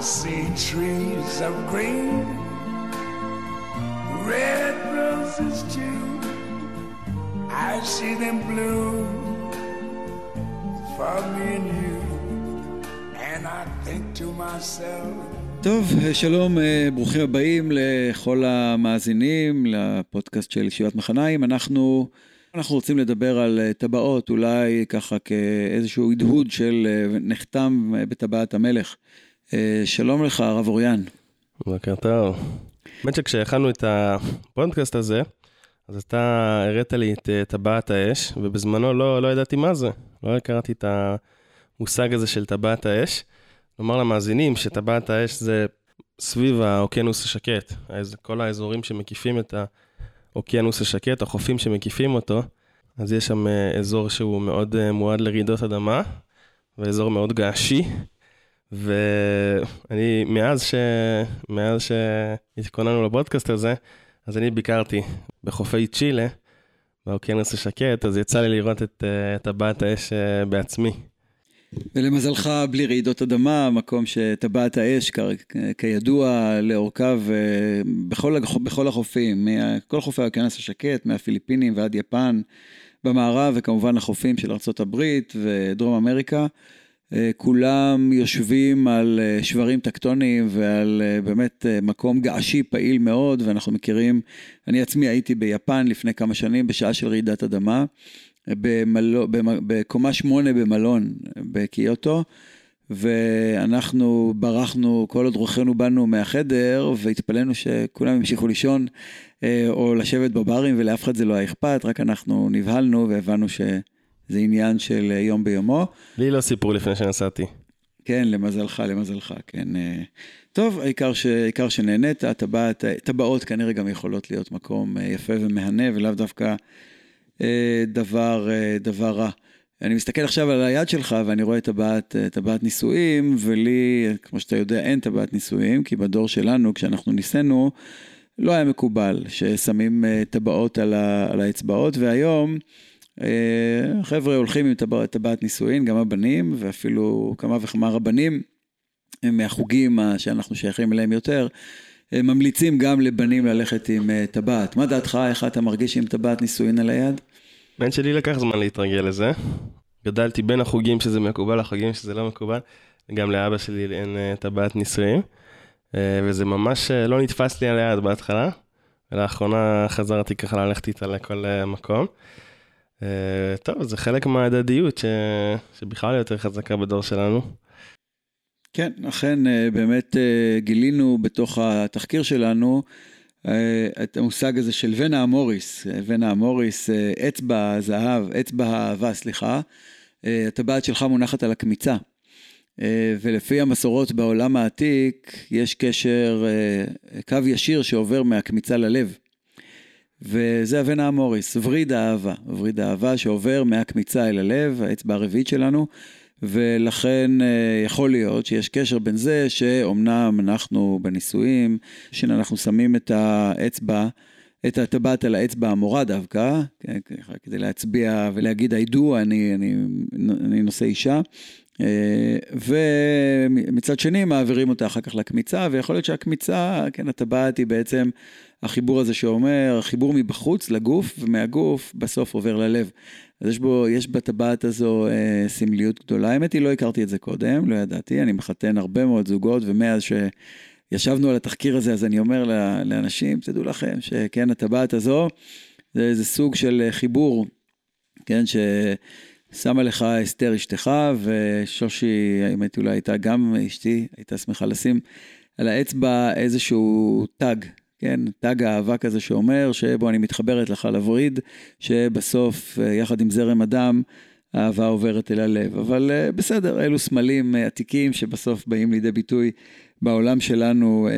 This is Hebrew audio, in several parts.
See trees of green, red roses too. I see them bloom for me and you. And I think to myself, טוב, שלום, אה, ברוכים הבאים לכל המאזינים לפודקאסט של ישיבת מחניים. אנחנו, אנחנו רוצים לדבר על אה, טבעות, אולי ככה כאיזשהו הדהוד של אה, נחתם בטבעת המלך. שלום לך, הרב אוריאן. בוקר טוב. האמת שכשהכנו את הפודקאסט הזה, אז אתה הראת לי את טבעת האש, ובזמנו לא, לא ידעתי מה זה. לא הכרתי את המושג הזה של טבעת האש. נאמר למאזינים שטבעת האש זה סביב האוקיינוס השקט. כל האזורים שמקיפים את האוקיינוס השקט, החופים שמקיפים אותו, אז יש שם אה, אזור שהוא מאוד אה, מועד לרעידות אדמה, ואזור מאוד געשי. ואני, מאז, ש... מאז שהתכוננו לפודקאסט הזה, אז אני ביקרתי בחופי צ'ילה, באוקיינוס השקט, אז יצא לי לראות את אה, טבעת האש בעצמי. ולמזלך, בלי רעידות אדמה, מקום שטבעת האש, כידוע, לאורכיו אה, בכל, בכל החופים, כל חופי האוקיינוס השקט, מהפיליפינים ועד יפן, במערב, וכמובן החופים של ארה"ב ודרום אמריקה. אה, כולם יושבים על אה, שברים טקטוניים ועל באמת מקום געשי פעיל מאוד, ואנחנו מכירים, אני עצמי הייתי ביפן לפני כמה שנים בשעה של רעידת אדמה. במלו, בקומה שמונה במלון בקיוטו, ואנחנו ברחנו, כל עוד רוחנו באנו מהחדר, והתפלאנו שכולם המשיכו לישון אה, או לשבת בברים, ולאף אחד זה לא היה אכפת, רק אנחנו נבהלנו והבנו שזה עניין של יום ביומו. לי לא סיפרו לפני שנסעתי. כן, למזלך, למזלך, כן. אה. טוב, העיקר, ש... העיקר שנהנית, טבעת, טבעות כנראה גם יכולות להיות מקום אה, יפה ומהנה, ולאו דווקא אה, דבר, אה, דבר רע. אני מסתכל עכשיו על היד שלך ואני רואה טבעת, טבעת נישואים, ולי, כמו שאתה יודע, אין טבעת נישואים, כי בדור שלנו, כשאנחנו ניסינו, לא היה מקובל ששמים אה, טבעות על, ה, על האצבעות, והיום חבר'ה הולכים עם טבעת, נישואין, גם הבנים, ואפילו כמה וכמה רבנים מהחוגים שאנחנו שייכים אליהם יותר, ממליצים גם לבנים ללכת עם טבעת. מה דעתך, איך אתה מרגיש עם טבעת נישואין על היד? הבן שלי לקח זמן להתרגל לזה. גדלתי בין החוגים שזה מקובל לחוגים שזה לא מקובל. גם לאבא שלי אין uh, טבעת נישואים. Uh, וזה ממש לא נתפס לי על היד בהתחלה. ולאחרונה חזרתי ככה ללכת איתה לכל מקום. Uh, טוב, זה חלק מההדדיות ש... שבכלל יותר חזקה בדור שלנו. כן, אכן באמת גילינו בתוך התחקיר שלנו אה, את המושג הזה של ונה אמוריס, ונה אמוריס, אה, אצבע זהב, אצבע האהבה, סליחה, אה, הטבעת שלך מונחת על הקמיצה. ולפי המסורות בעולם העתיק, יש קשר, קו ישיר שעובר מהקמיצה ללב. וזה הוונה אמוריס, וריד האהבה, וריד האהבה שעובר מהקמיצה אל הלב, האצבע הרביעית שלנו, ולכן אה, יכול להיות שיש קשר בין זה שאומנם אנחנו בנישואים, שאנחנו שמים את האצבע, את הטבעת על האצבע המורה דווקא, כן, כדי להצביע ולהגיד I do, אני, אני, אני נושא אישה. אה, ומצד שני מעבירים אותה אחר כך לקמיצה, ויכול להיות שהקמיצה, כן, הטבעת היא בעצם החיבור הזה שאומר, חיבור מבחוץ לגוף, ומהגוף בסוף עובר ללב. אז יש בו, יש בטבעת הזו אה, סמליות גדולה. האמת היא, לא הכרתי את זה קודם, לא ידעתי, אני מחתן הרבה מאוד זוגות, ומאז שישבנו על התחקיר הזה, אז אני אומר לאנשים, תדעו לכם שכן, הטבעת הזו, זה איזה סוג של חיבור, כן, ששמה לך אסתר אשתך, ושושי, האמת אולי הייתה גם אשתי, הייתה שמחה לשים על האצבע איזשהו תג, כן, תג אהבה כזה שאומר שבו אני מתחברת לך לווריד, שבסוף, אה, יחד עם זרם הדם, האהבה עוברת אל הלב. אבל אה, בסדר, אלו סמלים אה, עתיקים שבסוף באים לידי ביטוי בעולם שלנו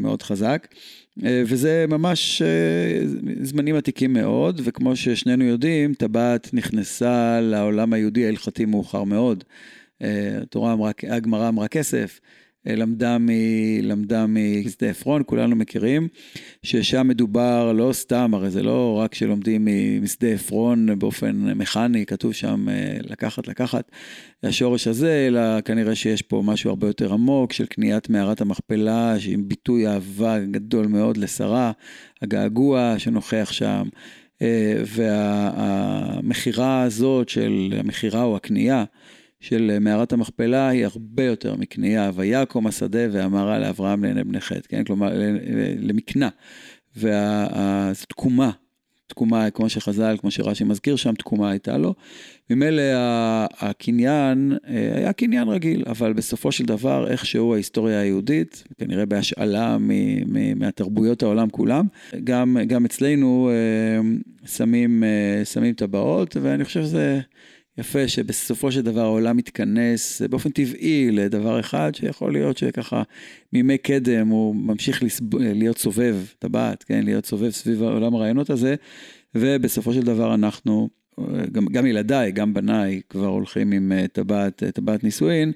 מאוד חזק. וזה ממש זמנים עתיקים מאוד, וכמו ששנינו יודעים, טבעת נכנסה לעולם היהודי ההלכתי מאוחר מאוד. התורה אמרה, הגמרא אמרה כסף, למדה, מ, למדה משדה עפרון, כולנו מכירים, ששם מדובר לא סתם, הרי זה לא רק שלומדים משדה עפרון באופן מכני, כתוב שם לקחת, לקחת, השורש הזה, אלא כנראה שיש פה משהו הרבה יותר עמוק של קניית מערת המכפלה, עם ביטוי אהבה גדול מאוד לשרה, הגעגוע שנוכח שם. והמכירה הזאת של המכירה או הקנייה של מערת המכפלה היא הרבה יותר מקנייה, ויקום השדה ואמרה לאברהם לעיני בני חטא, כן? כלומר, למקנה. וזו תקומה, כמו שחז"ל, כמו שרש"י מזכיר שם, תקומה הייתה לו. ממילא הקניין אה, היה קניין רגיל, אבל בסופו של דבר, איכשהו ההיסטוריה היהודית, כנראה בהשאלה מהתרבויות העולם כולם, גם, גם אצלנו אה, שמים, אה, שמים טבעות, ואני חושב שזה... יפה שבסופו של דבר העולם מתכנס באופן טבעי לדבר אחד, שיכול להיות שככה מימי קדם הוא ממשיך לסב... להיות סובב טבעת, כן, להיות סובב סביב עולם הרעיונות הזה, ובסופו של דבר אנחנו, גם, גם ילדיי, גם בניי, כבר הולכים עם אה, טבעת, אה, טבעת נישואין.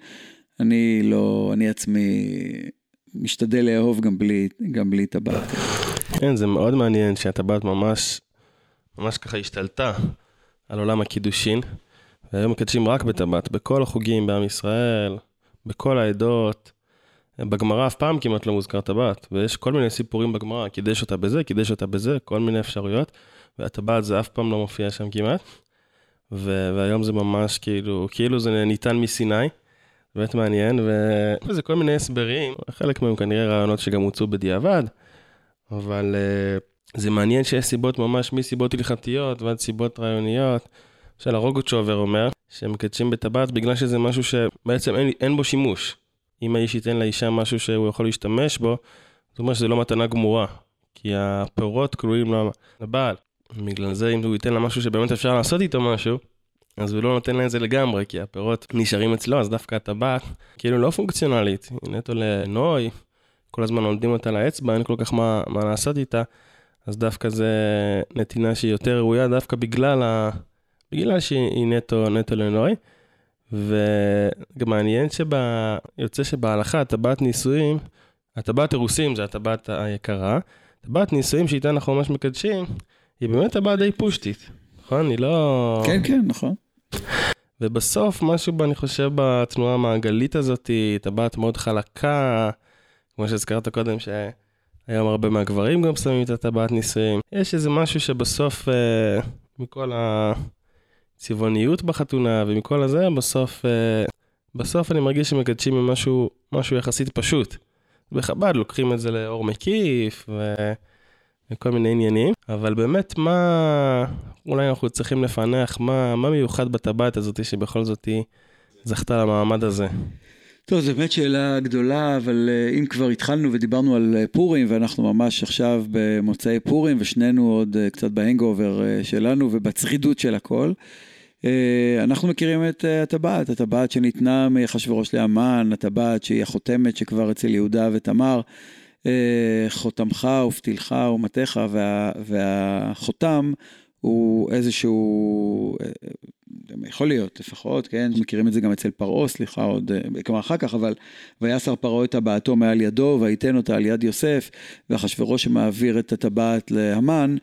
אני לא, אני עצמי משתדל לאהוב גם בלי, גם בלי טבעת. כן, זה מאוד מעניין שהטבעת ממש, ממש ככה השתלטה על עולם הקידושין. והיום מקדשים רק בטבעת, בכל החוגים בעם ישראל, בכל העדות. בגמרא אף פעם כמעט לא מוזכר טבעת, ויש כל מיני סיפורים בגמרא, קידש אותה בזה, קידש אותה בזה, כל מיני אפשרויות, והטבעת זה אף פעם לא מופיע שם כמעט. ו- והיום זה ממש כאילו, כאילו זה ניתן מסיני, באמת מעניין, ו- וזה כל מיני הסברים, חלק מהם כנראה רעיונות שגם הוצאו בדיעבד, אבל uh, זה מעניין שיש סיבות ממש מסיבות הלכתיות ועד סיבות רעיוניות. של הרוגוצ'ובר אומר, שהם מקדשים בטבעת בגלל שזה משהו שבעצם אין, אין בו שימוש. אם האיש ייתן לאישה משהו שהוא יכול להשתמש בו, זאת אומרת שזה לא מתנה גמורה. כי הפירות כלואים לבעל. בגלל זה אם הוא ייתן לה משהו שבאמת אפשר לעשות איתו משהו, אז הוא לא נותן לה את זה לגמרי, כי הפירות נשארים אצלו, אז דווקא הטבעת כאילו לא פונקציונלית, היא נטו לנוי, כל הזמן עומדים אותה לאצבע, אין כל כך מה, מה לעשות איתה, אז דווקא זה נתינה שהיא יותר ראויה דווקא בגלל ה... בגלל שהיא נטו, נטו לנוי. וגם מעניין שיוצא שבהלכה הטבעת נישואים, הטבעת אירוסים זה הטבעת היקרה, טבעת נישואים שאיתה אנחנו ממש מקדשים, היא באמת טבעת די פושטית, נכון? היא לא... כן, כן, נכון. ובסוף משהו, בה, אני חושב, בתנועה המעגלית הזאת, טבעת מאוד חלקה, כמו שהזכרת קודם, שהיום הרבה מהגברים גם שמים את הטבעת נישואים. יש איזה משהו שבסוף, אה, מכל ה... צבעוניות בחתונה ומכל הזה, בסוף, אה, בסוף אני מרגיש שמקדשים ממשהו משהו יחסית פשוט. בחב"ד לוקחים את זה לאור מקיף ו... וכל מיני עניינים, אבל באמת מה, אולי אנחנו צריכים לפענח מה, מה מיוחד בטבעת הזאת שבכל זאת היא זכתה למעמד הזה. טוב, זו באמת שאלה גדולה, אבל אה, אם כבר התחלנו ודיברנו על אה, פורים, ואנחנו ממש עכשיו במוצאי פורים, ושנינו עוד קצת בהנגאובר שלנו ובצרידות של הכל, אה, אנחנו מכירים את אה, הטבעת, הטבעת שניתנה מאחשוורוש לאמן, הטבעת שהיא החותמת שכבר אצל יהודה ותמר, אה, חותמך ופתילך ומטך, וה, והחותם הוא איזשהו, יכול להיות לפחות, כן, מכירים את זה גם אצל פרעה, סליחה, עוד, כלומר אחר כך, אבל ויסר פרעה את טבעתו מעל ידו, וייתן אותה על יד יוסף, ואחשוורוש שמעביר את הטבעת להמן.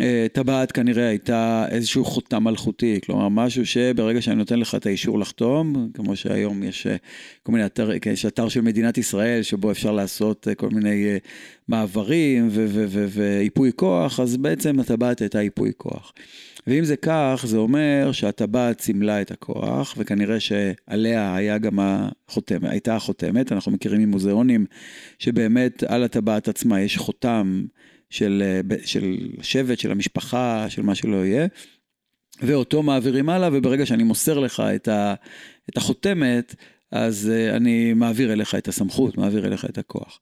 אה, טבעת כנראה הייתה איזשהו חותם מלכותי, כלומר משהו שברגע שאני נותן לך את האישור לחתום, כמו שהיום יש אה, כל מיני אתר, יש אתר של מדינת ישראל שבו אפשר לעשות אה, כל מיני מעברים וייפוי כוח, אז בעצם הטבעת הייתה ייפוי כוח. ואם זה כך, זה אומר שהטבעת סימלה את הכוח, וכנראה שעליה היה גם החותמת, הייתה החותמת, אנחנו מכירים ממוזיאונים שבאמת על הטבעת עצמה יש חותם. של, אה, של שבט, של המשפחה, של מה שלא יהיה, ואותו מעבירים הלאה, וברגע שאני מוסר לך את, ה, את החותמת, אז uh, אני מעביר אליך את הסמכות, מעביר אליך את הכוח.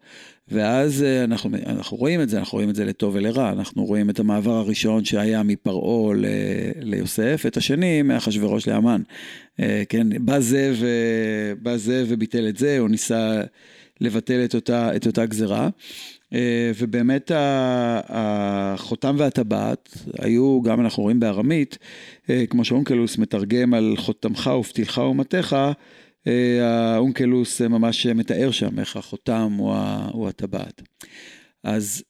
ואז uh, אנחנו, אנחנו רואים את זה, אנחנו רואים את זה לטוב ולרע, אנחנו רואים את המעבר הראשון שהיה מפרעה ל, ליוסף, את השני מאחשוורוש לאמן. כן, בא זה, ו, בא זה וביטל את זה, או ניסה לבטל את אותה, את אותה גזרה. אה, ובאמת החותם והטבעת היו, גם אנחנו רואים בארמית, אה, כמו שאונקלוס מתרגם על חותמך ופתילך ומטך, האונקלוס ממש מתאר שם איך החותם הוא הטבעת. אז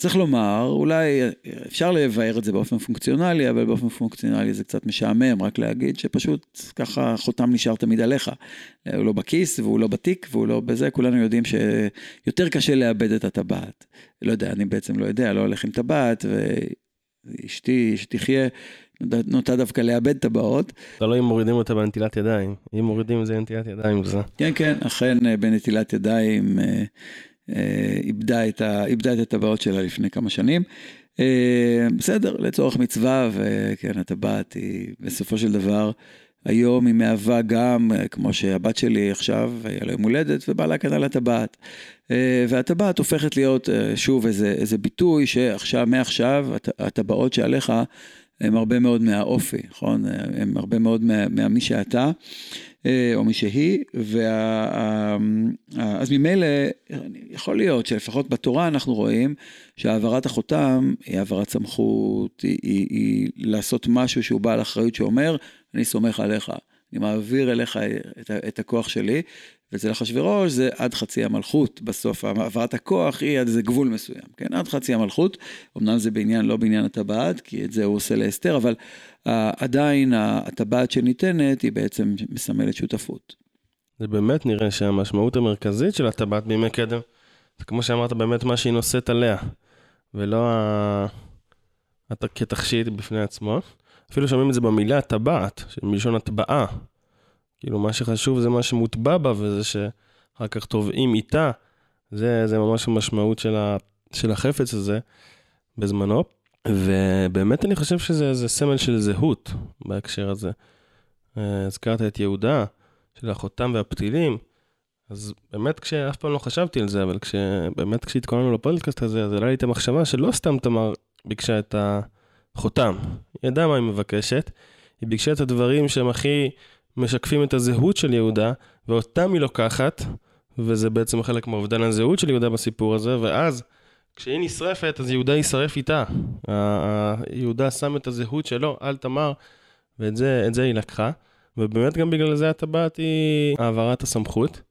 צריך לומר, אולי אפשר לבאר את זה באופן פונקציונלי, אבל באופן פונקציונלי זה קצת משעמם, רק להגיד שפשוט ככה חותם נשאר תמיד עליך. הוא לא בכיס והוא לא בתיק והוא לא בזה, כולנו יודעים שיותר קשה לאבד את הטבעת. לא יודע, אני בעצם לא יודע, לא הולך עם טבעת, ואשתי, שתחיה, נוטה דווקא לאבד טבעות. תלוי אם מורידים אותה בנטילת ידיים, אם מורידים זה בנטילת ידיים זה. כן, כן, אכן בנטילת ידיים. אה, איבדה את, ה, איבדה את הטבעות שלה לפני כמה שנים. אה, בסדר, לצורך מצווה, וכן, הטבעת היא בסופו של דבר, היום היא מהווה גם, אה, כמו שהבת שלי עכשיו, היה לה יום הולדת, ובא לה כנראה לטבעת. והטבעת הופכת להיות, שוב, איזה, איזה ביטוי שעכשיו, מעכשיו, הטבעות שעליך הם הרבה מאוד מהאופי, נכון? הם הרבה מאוד מה, מהמי שאתה. אה, או מי שהיא, וה... אז ממילא יכול להיות שלפחות בתורה אנחנו רואים שהעברת החותם היא העברת סמכות, היא, היא, היא לעשות משהו שהוא בעל אחריות שאומר, אני סומך עליך, אני מעביר אליך את, את הכוח שלי, ואצל אחשוורוש זה עד חצי המלכות בסוף, העברת הכוח היא עד איזה גבול מסוים, כן? עד חצי המלכות, אמנם זה בעניין, לא בעניין הטבעת, כי את זה הוא עושה לאסתר, אבל uh, עדיין הטבעת שניתנת היא בעצם מסמלת שותפות. זה באמת נראה שהמשמעות המרכזית של הטבעת בימי קדם, זה כמו שאמרת, באמת מה שהיא נושאת עליה, ולא ה... כתכשיט בפני עצמו. אפילו שומעים את זה במילה טבעת, מלשון הטבעה. כאילו, מה שחשוב זה מה שמוטבע בה, וזה שאחר כך טובעים איתה. זה, זה ממש המשמעות של, ה, של החפץ הזה בזמנו. ובאמת אני חושב שזה סמל של זהות בהקשר הזה. אה, הזכרת את יהודה, של החותם והפתילים, אז באמת כשאף פעם לא חשבתי על זה, אבל כשבאמת כשהתכוננו לפודקאסט הזה, אז עלה לי את המחשבה שלא סתם תמר ביקשה את החותם. היא ידעה מה היא מבקשת, היא ביקשה את הדברים שהם הכי משקפים את הזהות של יהודה, ואותם היא לוקחת, וזה בעצם חלק מאובדן הזהות של יהודה בסיפור הזה, ואז כשהיא נשרפת, אז יהודה יישרף איתה. יהודה שם את הזהות שלו על תמר, ואת זה, זה היא לקחה. ובאמת גם בגלל זה הטבעת היא העברת הסמכות.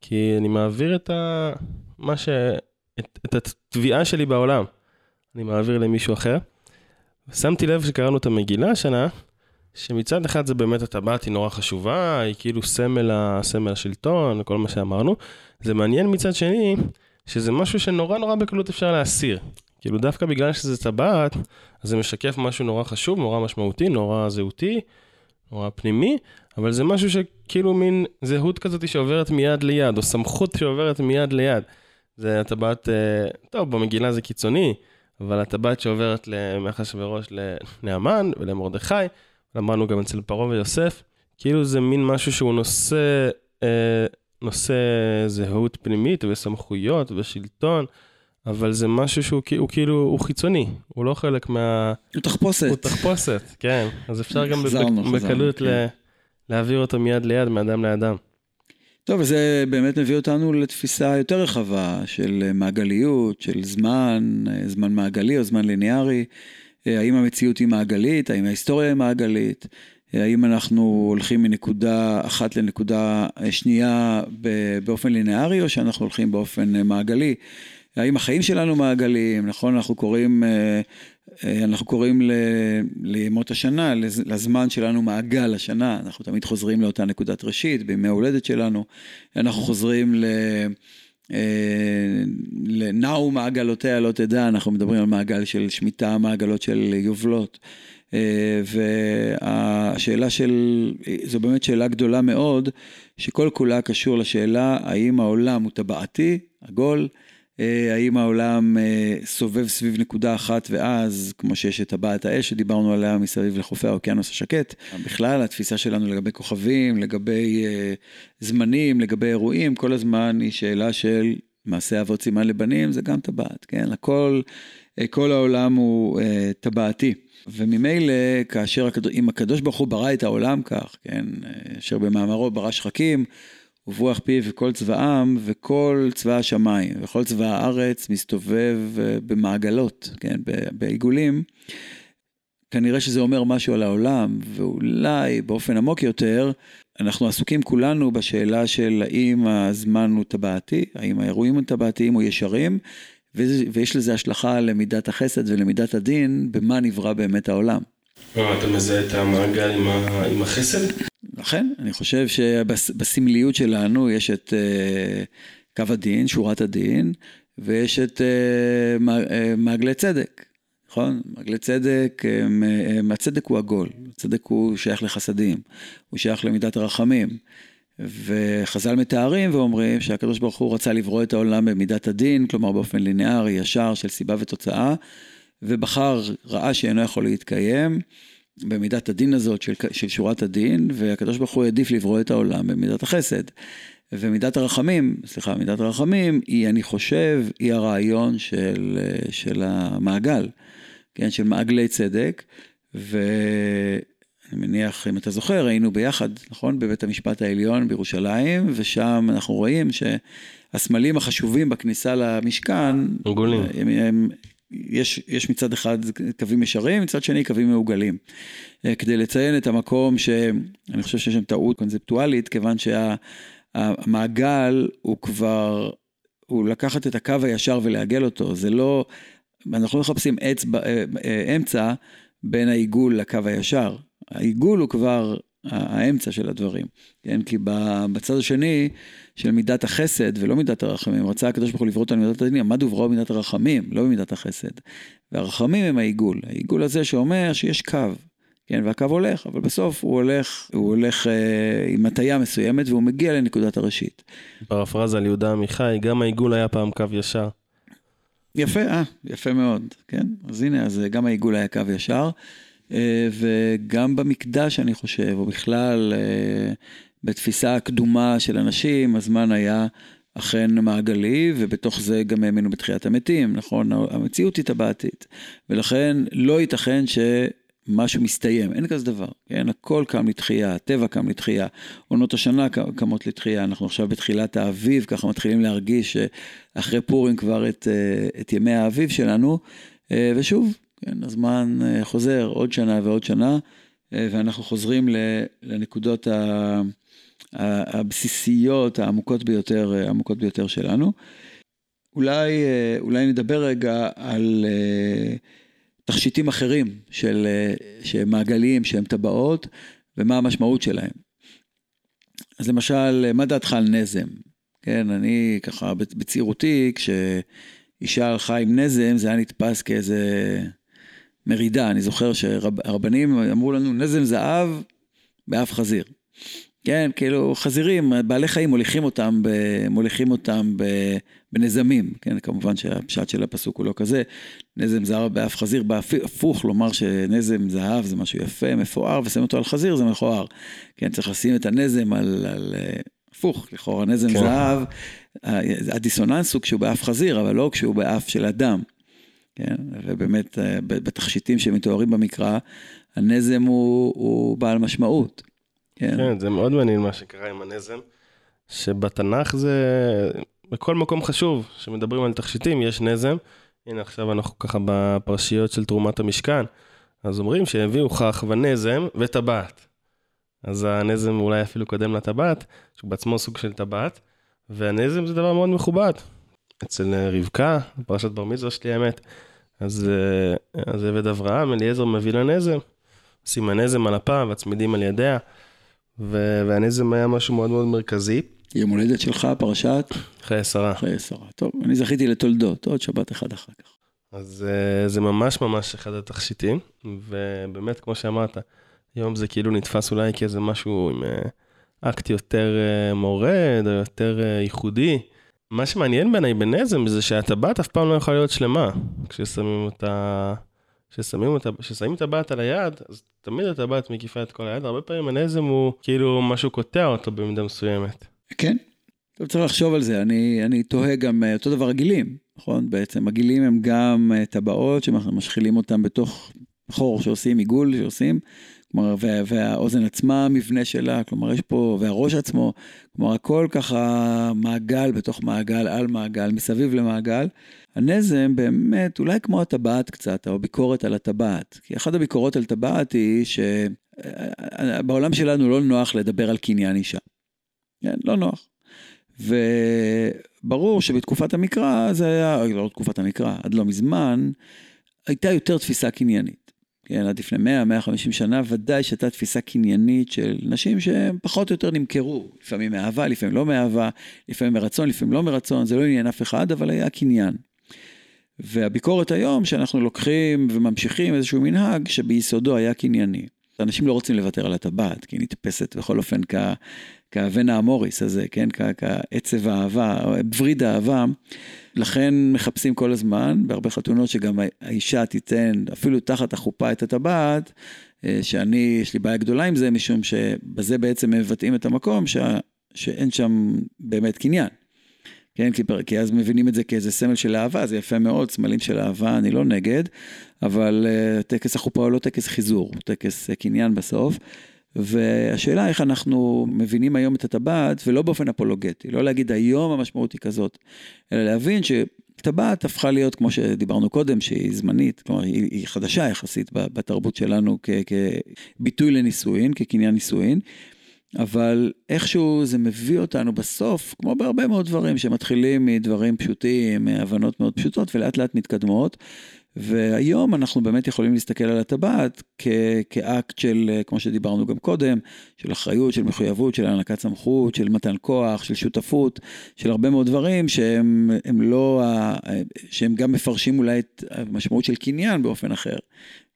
כי אני מעביר את ה... מה ש... את, את התביעה שלי בעולם, אני מעביר למישהו אחר. שמתי לב שקראנו את המגילה השנה, שמצד אחד זה באמת הטבעת היא נורא חשובה, היא כאילו סמל, סמל השלטון, כל מה שאמרנו. זה מעניין מצד שני, שזה משהו שנורא נורא בקלות אפשר להסיר. כאילו דווקא בגלל שזה טבעת, אז זה משקף משהו נורא חשוב, נורא משמעותי, נורא זהותי, נורא פנימי, אבל זה משהו שכאילו מין זהות כזאת שעוברת מיד ליד, או סמכות שעוברת מיד ליד. זה הטבעת, אה, טוב, במגילה זה קיצוני, אבל הטבעת שעוברת מאחשוורוש לנעמן ולמרדכי, למדנו גם אצל פרעה ויוסף, כאילו זה מין משהו שהוא נושא, אה, נושא זהות פנימית וסמכויות ושלטון, אבל זה משהו שהוא הוא כאילו, הוא חיצוני, הוא לא חלק מה... הוא תחפושת. הוא תחפושת, כן. אז אפשר גם בקלות כן. להעביר אותו מיד ליד, מאדם לאדם. טוב, וזה באמת מביא אותנו לתפיסה יותר רחבה של מעגליות, של זמן, זמן מעגלי או זמן ליניארי. אה, האם המציאות היא מעגלית, האם ההיסטוריה היא מעגלית, אה, האם אנחנו הולכים מנקודה אחת לנקודה שנייה באופן ליניארי, או שאנחנו הולכים באופן מעגלי. האם החיים שלנו מעגליים, נכון? אנחנו קוראים, אה, אנחנו קוראים לימות השנה, לזמן שלנו מעגל השנה, אנחנו תמיד חוזרים לאותה נקודת ראשית, בימי ההולדת שלנו, אנחנו חוזרים ל... אה, לנעו מעגלותיה לא תדע, אנחנו מדברים על מעגל של שמיטה, מעגלות של יובלות. אה, והשאלה של, זו באמת שאלה גדולה מאוד, שכל כולה קשור לשאלה האם העולם הוא טבעתי, עגול, האם העולם סובב סביב נקודה אחת ואז, כמו שיש את טבעת האש שדיברנו עליה מסביב לחופי האוקיינוס השקט, בכלל התפיסה שלנו לגבי כוכבים, לגבי זמנים, לגבי אירועים, כל הזמן היא שאלה של מעשה אבות סימן לבנים, זה גם טבעת, כן? הכל, כל העולם הוא טבעתי. וממילא, כאשר, אם הקדוש ברוך הוא ברא את העולם כך, כן? אשר במאמרו ברא שחקים, וברוח פיו וכל צבאם וכל צבא השמיים וכל צבא הארץ מסתובב במעגלות, כן, בעיגולים. כנראה שזה אומר משהו על העולם, ואולי באופן עמוק יותר, אנחנו עסוקים כולנו בשאלה של האם הזמן הוא טבעתי, האם האירועים הם טבעתיים או ישרים, ויש לזה השלכה למידת החסד ולמידת הדין, במה נברא באמת העולם. אתה מזהה את המעגל. עם החסד? אכן, אני חושב שבסמליות שלנו יש את uh, קו הדין, שורת הדין, ויש את uh, מעגלי צדק. נכון? מעגלי צדק, הצדק הוא עגול, הצדק הוא שייך לחסדים, הוא שייך למידת הרחמים. וחז"ל מתארים ואומרים שהקדוש ברוך הוא רצה לברוא את העולם במידת הדין, כלומר באופן ליניארי, ישר, של סיבה ותוצאה, ובחר, ראה שאינו יכול להתקיים במידת הדין הזאת של, של שורת הדין, והקדוש ברוך הוא העדיף לברוא את העולם במידת החסד. ומידת הרחמים, סליחה, מידת הרחמים היא, אני חושב, היא הרעיון של, של המעגל. כן, של מעגלי צדק, ואני מניח, אם אתה זוכר, היינו ביחד, נכון, בבית המשפט העליון בירושלים, ושם אנחנו רואים שהסמלים החשובים בכניסה למשכן, עגולים. הם, הם, יש, יש מצד אחד קווים ישרים, מצד שני קווים מעוגלים. אה, כדי לציין את המקום שאני חושב שיש שם טעות קונספטואלית, כיוון שהמעגל הוא כבר, הוא לקחת את הקו הישר ולעגל אותו, זה לא אנחנו לא מחפשים אצבע, אה, אה, אמצע בין העיגול לקו הישר. העיגול הוא כבר האמצע של הדברים, כן? כי בצד השני של מידת החסד ולא מידת הרחמים, רצה הקדוש ברוך הוא לברוא אותנו במידת הדין, עמד וברוא במידת הרחמים, לא במידת החסד. והרחמים הם העיגול, העיגול הזה שאומר שיש קו, כן, והקו הולך, אבל בסוף הוא הולך, הוא הולך אה, עם הטיה מסוימת והוא מגיע לנקודת הראשית. פרפרזה על יהודה עמיחי, גם העיגול היה פעם קו ישר. יפה, אה, יפה מאוד, כן? אז הנה, אז גם העיגול היה קו ישר, וגם במקדש, אני חושב, או בכלל, אה, בתפיסה הקדומה של אנשים, הזמן היה אכן מעגלי, ובתוך זה גם האמינו בתחיית המתים, נכון? המציאות היא טבעתית, ולכן לא ייתכן ש... משהו מסתיים, אין כזה דבר, כן? הכל קם לתחייה, הטבע קם לתחייה, עונות השנה קמות לתחייה, אנחנו עכשיו בתחילת האביב, ככה מתחילים להרגיש שאחרי פורים כבר את, אה, את ימי האביב שלנו, אה, ושוב, כן, הזמן אה, חוזר עוד שנה ועוד שנה, ואנחנו חוזרים לנקודות הבסיסיות, העמוקות ביותר, העמוקות ביותר שלנו. אולי, אולי נדבר רגע על... תכשיטים אחרים של, אה, שהם מעגליים, שהם טבעות, ומה המשמעות שלהם. אז למשל, מה דעתך על נזם? כן, אני ככה בצעירותי, כשאישה הלכה עם נזם, זה היה נתפס כאיזה מרידה. אני זוכר שהרבנים אמרו לנו, נזם זהב באף חזיר. כן, כאילו חזירים, בעלי חיים מוליכים אותם, ב, מוליכים אותם ב, בנזמים, כן, כמובן שהפשט של הפסוק הוא לא כזה, נזם זהב באף חזיר, בהפוך לומר שנזם זהב זה משהו יפה, מפואר, ושמים אותו על חזיר זה מכוער. כן, צריך לשים את הנזם על, על הפוך, לכאורה נזם כן. זהב, הדיסוננס הוא כשהוא באף חזיר, אבל לא כשהוא באף של אדם. כן, ובאמת בתכשיטים שמתוארים במקרא, הנזם הוא, הוא בעל משמעות. כן. כן, זה מאוד מעניין מה שקרה עם הנזם, שבתנ"ך זה, בכל מקום חשוב, שמדברים על תכשיטים, יש נזם. הנה עכשיו אנחנו ככה בפרשיות של תרומת המשכן, אז אומרים שהביאו כך ונזם וטבעת. אז הנזם אולי אפילו קודם לטבעת, שהוא בעצמו סוג של טבעת, והנזם זה דבר מאוד מכובד. אצל רבקה, פרשת בר מצווה שלי האמת, אז, אז עבד אברהם, אליעזר מביא לנזם, עושים הנזם על אפה והצמידים על ידיה. והנזם היה משהו מאוד מאוד מרכזי. יום הולדת שלך, פרשת? חיי שרה. חיי שרה. טוב, אני זכיתי לתולדות, עוד שבת אחד אחר כך. אז uh, זה ממש ממש אחד התכשיטים, ובאמת, כמו שאמרת, היום זה כאילו נתפס אולי כאיזה משהו עם אקט יותר מורד, או יותר ייחודי. מה שמעניין בעיניי בנזם זה שהטבעת אף פעם לא יכולה להיות שלמה, כששמים אותה ששמים אותה, ששמים את הטבעת על היד, אז תמיד הטבעת מקיפה את כל היד, הרבה פעמים הנזם הוא כאילו משהו קוטע אותו במידה מסוימת. כן, אתה צריך לחשוב על זה, אני, אני תוהה גם אה, אותו דבר הגילים, נכון? בעצם הגילים הם גם אה, טבעות שמשחילים אותם בתוך חור שעושים, עיגול שעושים, כלומר, וה, והאוזן עצמה, המבנה שלה, כלומר, יש פה, והראש עצמו, כלומר, הכל ככה מעגל בתוך מעגל, על מעגל, מסביב למעגל. הנזם באמת, אולי כמו הטבעת קצת, או ביקורת על הטבעת. כי אחת הביקורות על טבעת היא שבעולם שלנו לא נוח לדבר על קניין אישה. כן, לא נוח. וברור שבתקופת המקרא זה היה, לא תקופת המקרא, עד לא מזמן, הייתה יותר תפיסה קניינית. כן, עד לפני 100-150 שנה, ודאי שהייתה תפיסה קניינית של נשים שהן פחות או יותר נמכרו, לפעמים מאהבה, לפעמים לא מאהבה, לפעמים מרצון, לפעמים לא מרצון, זה לא עניין אף אחד, אבל היה קניין. והביקורת היום, שאנחנו לוקחים וממשיכים איזשהו מנהג שביסודו היה קנייני. אנשים לא רוצים לוותר על הטבעת, כי היא נתפסת בכל אופן כ... כהבן האמוריס הזה, כן, כעצב האהבה, בווריד האהבה, לכן מחפשים כל הזמן, בהרבה חתונות שגם האישה תיתן אפילו תחת החופה את הטבעת, אה, שאני, יש לי בעיה גדולה עם זה, משום שבזה בעצם מבטאים את המקום ש... שאין שם באמת קניין. כן, כי, כי אז מבינים את זה כאיזה סמל של אהבה, זה יפה מאוד, סמלים של אהבה, אני לא נגד, אבל uh, טקס החופה הוא לא טקס חיזור, הוא טקס uh, קניין בסוף. והשאלה איך אנחנו מבינים היום את הטבעת, ולא באופן אפולוגטי, לא להגיד היום המשמעות היא כזאת, אלא להבין שטבעת הפכה להיות, כמו שדיברנו קודם, שהיא זמנית, כלומר היא, היא חדשה יחסית בתרבות שלנו כביטוי לנישואין, כקניין נישואין. אבל איכשהו זה מביא אותנו בסוף, כמו בהרבה מאוד דברים שמתחילים מדברים פשוטים, מהבנות מאוד פשוטות ולאט לאט מתקדמות. והיום אנחנו באמת יכולים להסתכל על הטבעת כ- כאקט של, כמו שדיברנו גם קודם, של אחריות, של מחויבות, של הענקת סמכות, של מתן כוח, של שותפות, של הרבה מאוד דברים שהם לא, שהם גם מפרשים אולי את המשמעות של קניין באופן אחר.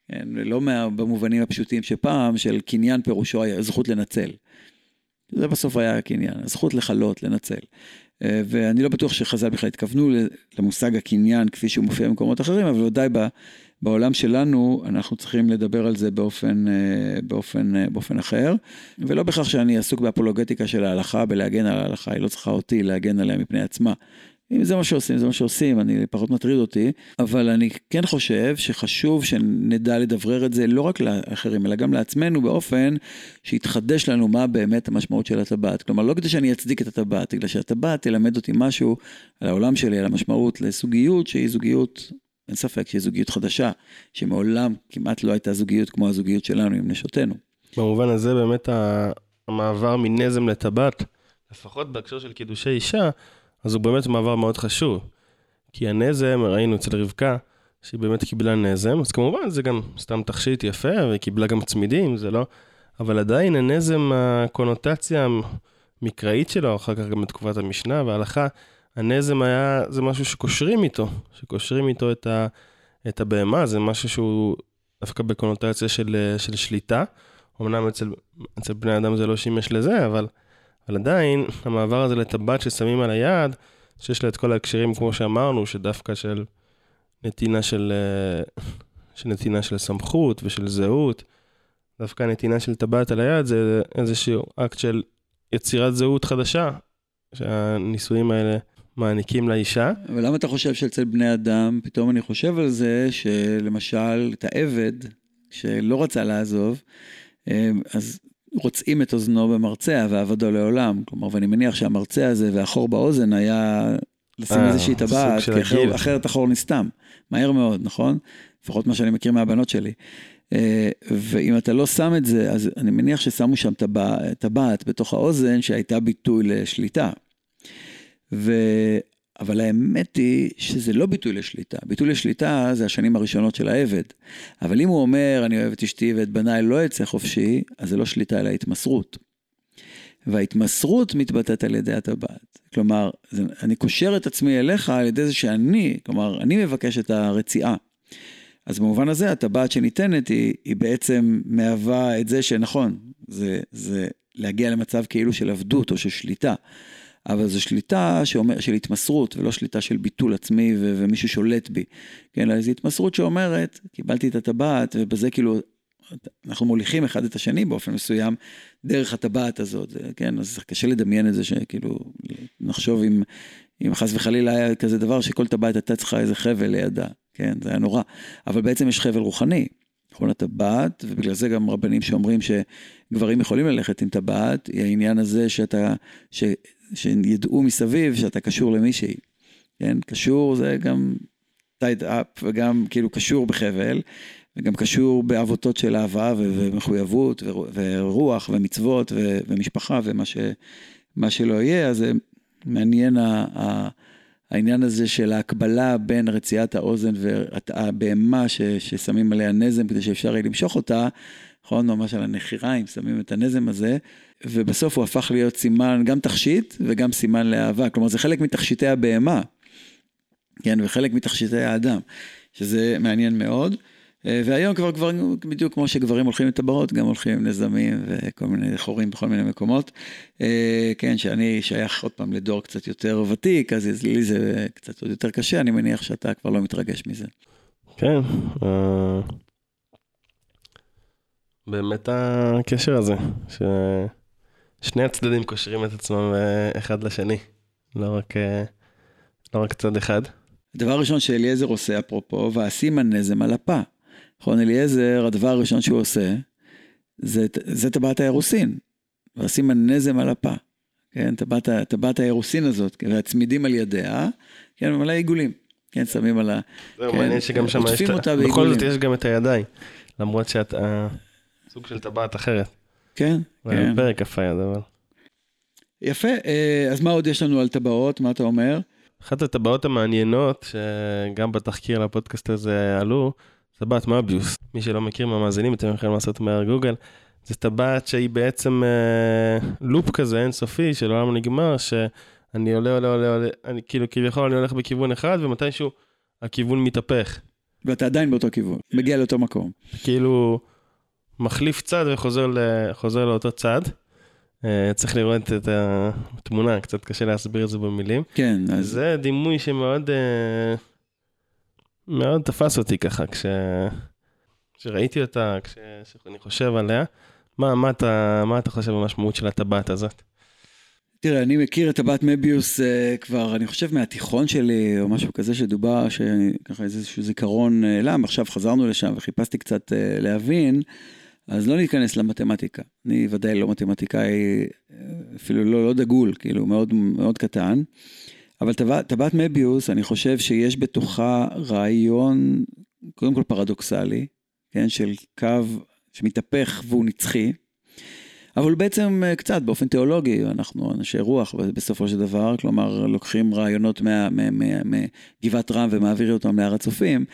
כן, לא מה, במובנים הפשוטים שפעם, של קניין פירושו זכות לנצל. זה בסוף היה הקניין, הזכות לכלות, לנצל. אה, ואני לא בטוח שחז"ל בכלל התכוונו למושג הקניין כפי שהוא מופיע במקומות אחרים, אבל ודאי בעולם שלנו אנחנו צריכים לדבר על זה באופן, אה, באופן, אה, באופן אחר, ולא בכך שאני עסוק באפולוגטיקה של ההלכה, בלהגן על ההלכה, היא לא צריכה אותי להגן עליה מפני עצמה. אם זה מה שעושים, זה מה שעושים, אני פחות מטריד אותי, אבל אני כן חושב שחשוב שנדע לדברר את זה לא רק לאחרים, אלא גם לעצמנו באופן שיתחדש לנו מה באמת המשמעות של הטבעת. כלומר, לא כדי שאני אצדיק את הטבעת, בגלל שהטבעת תלמד אותי משהו על העולם שלי, על המשמעות לזוגיות, שהיא זוגיות, אין ספק שהיא זוגיות חדשה, שמעולם כמעט לא הייתה זוגיות כמו הזוגיות שלנו עם נשותינו. במובן הזה באמת המעבר מנזם לטבעת, לפחות בהקשר של קידושי אישה, אז הוא באמת מעבר מאוד חשוב. כי הנזם, ראינו אצל רבקה, שהיא באמת קיבלה נזם, אז כמובן זה גם סתם תכשיט יפה, והיא קיבלה גם צמידים, זה לא... אבל עדיין הנזם, הקונוטציה המקראית שלו, אחר כך גם בתקופת המשנה וההלכה, הנזם היה, זה משהו שקושרים איתו, שקושרים איתו את, ה, את הבהמה, זה משהו שהוא דווקא בקונוטציה של, של שליטה. אמנם אצל, אצל בני אדם זה לא שימש לזה, אבל אבל עדיין, המעבר הזה לטבעת ששמים על היד, שיש לה את כל ההקשרים, כמו שאמרנו, שדווקא של נתינה של, אה, של נתינה של סמכות ושל זהות, דווקא הנתינה של טבעת על היד זה איזשהו אקט של יצירת זהות חדשה, שהנישואים האלה מעניקים לאישה. ולמה אתה חושב שאצל בני אדם, פתאום אני חושב על זה שלמשל, את העבד, שלא רצה לעזוב, אה, אז רוצים את אוזנו במרצע ועבדו לעולם. כלומר, ואני מניח שהמרצע הזה והחור באוזן היה לשים אה, איזושהי טבעת, אחרת החור נסתם. מהר מאוד, נכון? לפחות מה שאני מכיר מהבנות שלי. אה, ואם אתה לא שם את זה, אז אני מניח ששמו שם טבעת בתוך האוזן שהייתה ביטוי לשליטה. ו... אבל האמת היא שזה לא ביטוי לשליטה. ביטוי לשליטה זה השנים הראשונות של העבד. אבל אם הוא אומר, אני אוהב את אשתי ואת בניי לא אצא חופשי, אז זה לא שליטה אלא התמסרות. וההתמסרות מתבטאת על ידי הטבעת. כלומר, אני קושר את עצמי אליך על ידי זה שאני, כלומר, אני מבקש את הרציעה. אז במובן הזה, הטבעת שניתנת היא, היא בעצם מהווה את זה שנכון, זה, זה להגיע למצב כאילו של עבדות או של שליטה. אבל זו שליטה שאומר, של התמסרות, ולא שליטה של ביטול עצמי ו- ומישהו שולט בי. כן, אלא זו התמסרות שאומרת, קיבלתי את הטבעת, ובזה כאילו, אנחנו מוליכים אחד את השני באופן מסוים, דרך הטבעת הזאת, כן, אז קשה לדמיין את זה שכאילו, נחשוב אם, אם חס וחלילה היה כזה דבר שכל טבעת הייתה צריכה איזה חבל לידה, כן, זה היה נורא. אבל בעצם יש חבל רוחני, נכון, הטבעת, ובגלל זה גם רבנים שאומרים שגברים יכולים ללכת עם טבעת, היא העניין הזה שאתה, ש, שידעו מסביב שאתה קשור למישהי. כן, קשור זה גם טייד אפ וגם כאילו קשור בחבל, וגם קשור בעבותות של אהבה ומחויבות ורוח ומצוות ומשפחה ומה ש, שלא יהיה, אז זה מעניין העניין הזה של ההקבלה בין רציית האוזן והבהמה ש, ששמים עליה נזם כדי שאפשר יהיה למשוך אותה, נכון? ממש על הנחיריים שמים את הנזם הזה, ובסוף הוא הפך להיות סימן, גם תכשיט וגם סימן לאהבה. כלומר, זה חלק מתכשיטי הבהמה, כן? וחלק מתכשיטי האדם, שזה מעניין מאוד. אה, והיום כבר גברים, בדיוק כמו שגברים הולכים עם טבעות, גם הולכים עם נזמים וכל מיני חורים בכל מיני מקומות. אה, כן, שאני שייך עוד פעם לדור קצת יותר ותיק, אז לי זה קצת עוד יותר קשה, אני מניח שאתה כבר לא מתרגש מזה. כן, אה, באמת הקשר הזה, ששני הצדדים קושרים את עצמם אחד לשני, לא רק, לא רק צד אחד. הדבר הראשון שאליעזר עושה, אפרופו, ואשים הנזם על הפה. נכון, אליעזר, הדבר הראשון שהוא עושה, זה, זה טבעת האירוסין, הנזם על הפה, כן, טבעת, טבעת האירוסין הזאת, והצמידים על ידיה, כן, מלא עיגולים, כן, שמים על ה... זהו, כן, מעניין שגם שם יש, אותה בכל זאת יש גם את הידיים, למרות שאת אה, סוג של טבעת אחרת. כן, כן. פרק יפה הדבר. יפה, אה, אז מה עוד יש לנו על טבעות, מה אתה אומר? אחת הטבעות המעניינות, שגם בתחקיר לפודקאסט הזה עלו, טבעת מביוס. מי שלא מכיר מהמאזינים, אתם יכולים לעשות מהגוגל. זה טבעת שהיא בעצם אה, לופ כזה אינסופי של עולם נגמר, שאני עולה, עולה, עולה, עולה, אני כאילו כביכול אני הולך בכיוון אחד, ומתישהו הכיוון מתהפך. ואתה עדיין באותו כיוון, מגיע לאותו מקום. כאילו, מחליף צד וחוזר ל, לאותו צד. Uh, צריך לראות את התמונה, קצת קשה להסביר את זה במילים. כן, אז... זה דימוי שמאוד... Uh, מאוד תפס אותי ככה, כש... כשראיתי אותה, כשאני חושב עליה. מה, מה, אתה, מה אתה חושב במשמעות של הטבעת הזאת? תראה, אני מכיר את טבעת מביוס uh, כבר, אני חושב מהתיכון שלי, או משהו כזה שדובר, שככה איזשהו זיכרון נעלם, עכשיו חזרנו לשם וחיפשתי קצת uh, להבין, אז לא ניכנס למתמטיקה. אני ודאי לא מתמטיקאי, אפילו לא, לא דגול, כאילו, מאוד, מאוד קטן. אבל טבעת מביוס, אני חושב שיש בתוכה רעיון, קודם כל פרדוקסלי, כן, של קו שמתהפך והוא נצחי, אבל בעצם אה, קצת באופן תיאולוגי, אנחנו אנשי רוח בסופו של דבר, כלומר לוקחים רעיונות מגבעת רם ומעבירים אותם להר הצופים,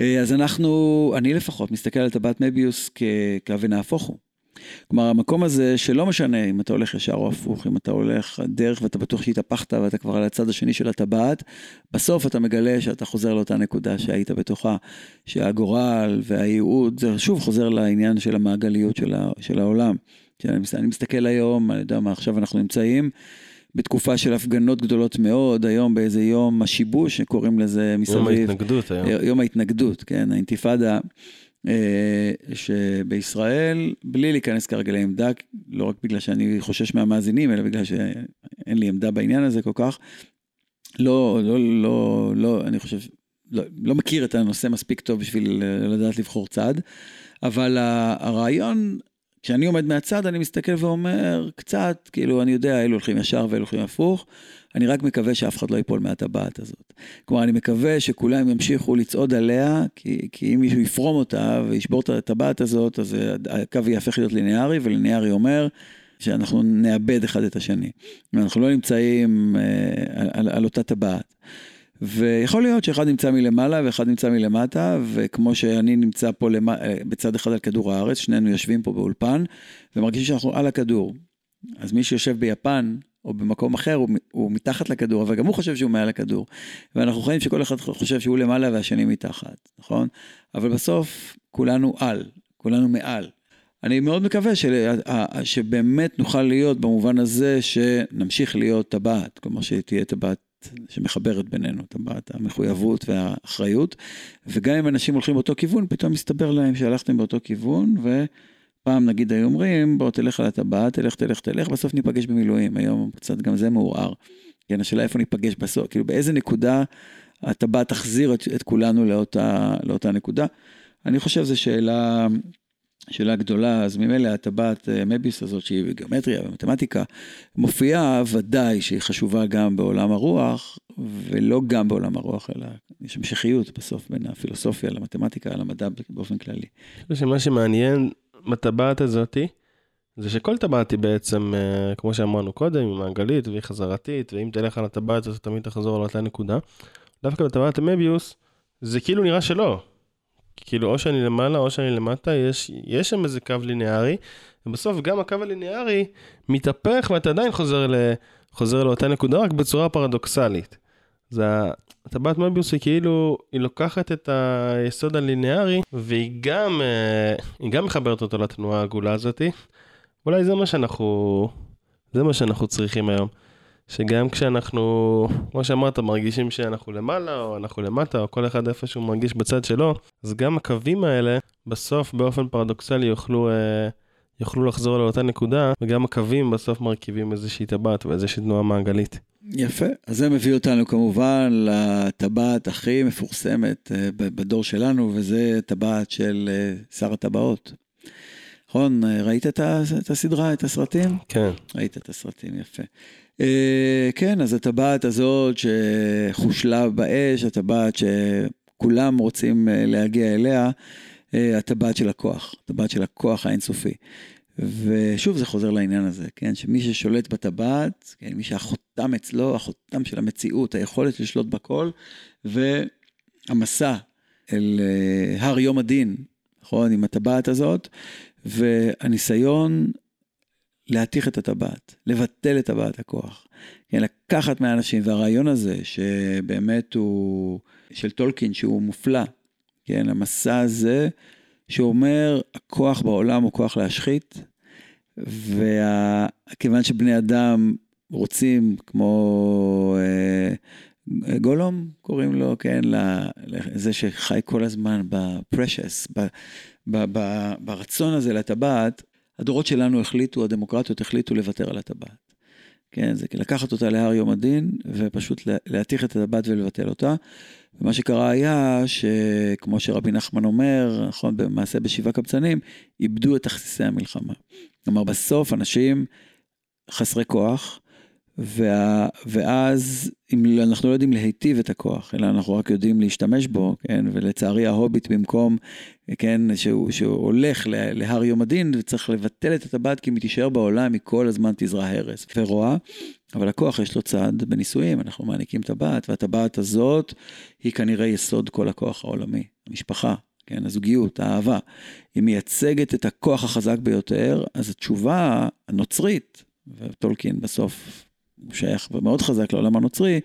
אה, אז אנחנו, אני לפחות מסתכל על טבעת מביוס כקו ונהפוך הוא. כלומר, המקום הזה שלא משנה אם אתה הולך ישר או הפוך, אם אתה הולך דרך ואתה בטוח שהתהפכת ואתה כבר על הצד השני של הטבעת, בסוף אתה מגלה שאתה חוזר לאותה נקודה שהיית בתוכה, שהגורל והייעוד, זה שוב חוזר לעניין של המעגליות של העולם. אני מסתכל היום, אני יודע מה, עכשיו אנחנו נמצאים. בתקופה של הפגנות גדולות מאוד, היום באיזה יום השיבוש, שקוראים לזה מסביב. יום ההתנגדות היום. יום ההתנגדות, כן, האינתיפאדה אה, שבישראל, בלי להיכנס כרגע לעמדה, לא רק בגלל שאני חושש מהמאזינים, אלא בגלל שאין לי עמדה בעניין הזה כל כך, לא, לא, לא, לא, אני חושב, לא, לא מכיר את הנושא מספיק טוב בשביל לדעת לבחור צד, אבל הרעיון, כשאני עומד מהצד, אני מסתכל ואומר, קצת, כאילו, אני יודע, אלו הולכים ישר ואלו הולכים הפוך, אני רק מקווה שאף אחד לא ייפול מהטבעת הזאת. כלומר, אני מקווה שכולם ימשיכו לצעוד עליה, כי, כי אם מישהו יפרום אותה וישבור את הטבעת הזאת, אז הקו יהפך להיות ליניארי, וליניארי אומר שאנחנו נאבד אחד את השני. אנחנו לא נמצאים אה, על, על אותה טבעת. ויכול להיות שאחד נמצא מלמעלה ואחד נמצא מלמטה, וכמו שאני נמצא פה למ... אה, בצד אחד על כדור הארץ, שנינו יושבים פה באולפן, ומרגישים שאנחנו על הכדור. אז מי שיושב ביפן, או במקום אחר, הוא, הוא מתחת לכדור, אבל גם הוא חושב שהוא מעל הכדור. ואנחנו חיים שכל אחד חושב שהוא למעלה והשני מתחת, נכון? אבל בסוף כולנו על, כולנו מעל. אני מאוד מקווה ש... שבאמת נוכל להיות במובן הזה שנמשיך להיות טבעת, כלומר שתהיה טבעת שמחברת בינינו, טבעת המחויבות והאחריות, וגם אם אנשים הולכים באותו כיוון, פתאום מסתבר להם שהלכתם באותו כיוון, ו... פעם נגיד היו אומרים, בוא תלך על הטבעת, תלך, תלך, תלך, בסוף ניפגש במילואים. היום קצת גם זה מעורער. כן, השאלה איפה ניפגש בסוף, כאילו באיזה נקודה הטבעת תחזיר את, את כולנו לאותה, לאותה נקודה. אני חושב זו שאלה, שאלה גדולה, אז ממילא הטבעת אה, מביוס הזאת, שהיא בגיאומטריה ומתמטיקה, מופיעה ודאי שהיא חשובה גם בעולם הרוח, ולא גם בעולם הרוח, אלא יש המשכיות בסוף בין הפילוסופיה למתמטיקה, למדע באופן כללי. אני חושב שמה שמעניין בטבעת הזאתי, זה שכל טבעת היא בעצם, אה, כמו שאמרנו קודם, היא מעגלית והיא חזרתית, ואם תלך על הטבעת הזאת תמיד תחזור על אותה נקודה. דווקא בטבעת המביוס, זה כאילו נראה שלא. כאילו, או שאני למעלה או שאני למטה, יש, יש שם איזה קו ליניארי, ובסוף גם הקו הליניארי מתהפך ואתה עדיין חוזר, ל, חוזר לאותה נקודה, רק בצורה פרדוקסלית. זה הטבעת מביוס היא כאילו, היא לוקחת את היסוד הליניארי, והיא גם, אה, היא גם מחברת אותו לתנועה העגולה הזאתי. אולי זה מה שאנחנו, זה מה שאנחנו צריכים היום. שגם כשאנחנו, כמו שאמרת, מרגישים שאנחנו למעלה או אנחנו למטה, או כל אחד איפשהו מרגיש בצד שלו, אז גם הקווים האלה, בסוף באופן פרדוקסלי יוכלו, אה, יוכלו לחזור לאותה נקודה, וגם הקווים בסוף מרכיבים איזושהי טבעת ואיזושהי תנועה מעגלית. יפה, אז זה מביא אותנו כמובן לטבעת הכי מפורסמת אה, בדור שלנו, וזה טבעת של אה, שר הטבעות. נכון, ראית את הסדרה, את הסרטים? כן. ראית את הסרטים, יפה. אה, כן, אז הטבעת הזאת שחושלה באש, הטבעת שכולם רוצים אה, להגיע אליה, אה, הטבעת של הכוח, הטבעת של הכוח האינסופי. ושוב זה חוזר לעניין הזה, כן, שמי ששולט בטבעת, כן, מי שהחותם אצלו, החותם של המציאות, היכולת לשלוט בכל, והמסע אל הר יום הדין, נכון, עם הטבעת הזאת, והניסיון להתיך את הטבעת, לבטל את טבעת הכוח. כן, לקחת מהאנשים, והרעיון הזה שבאמת הוא, של טולקין, שהוא מופלא, כן, המסע הזה, שאומר, הכוח בעולם הוא כוח להשחית, וכיוון שבני אדם רוצים, כמו אה, גולום, קוראים לו, כן, לזה שחי כל הזמן בפרשס, ברצון הזה לטבעת, הדורות שלנו החליטו, הדמוקרטיות החליטו לוותר על הטבעת. כן, זה לקחת אותה להר יום הדין, ופשוט להתיך את הטבעת ולבטל אותה. ומה שקרה היה, שכמו שרבי נחמן אומר, נכון, במעשה בשבעה קבצנים, איבדו את תכסיסי המלחמה. כלומר, בסוף אנשים חסרי כוח, וה, ואז אם אנחנו לא יודעים להיטיב את הכוח, אלא אנחנו רק יודעים להשתמש בו, כן, ולצערי ההוביט במקום, כן, שהוא, שהוא הולך להר יום הדין, וצריך לבטל את הטבעת כי אם היא תישאר בעולם, היא כל הזמן תזרע הרס ורוע, אבל הכוח יש לו צד בנישואים, אנחנו מעניקים טבעת, והטבעת הזאת היא כנראה יסוד כל הכוח העולמי, המשפחה, כן, הזוגיות, האהבה. היא מייצגת את הכוח החזק ביותר, אז התשובה הנוצרית, וטולקין בסוף שייך מאוד חזק לעולם הנוצרי,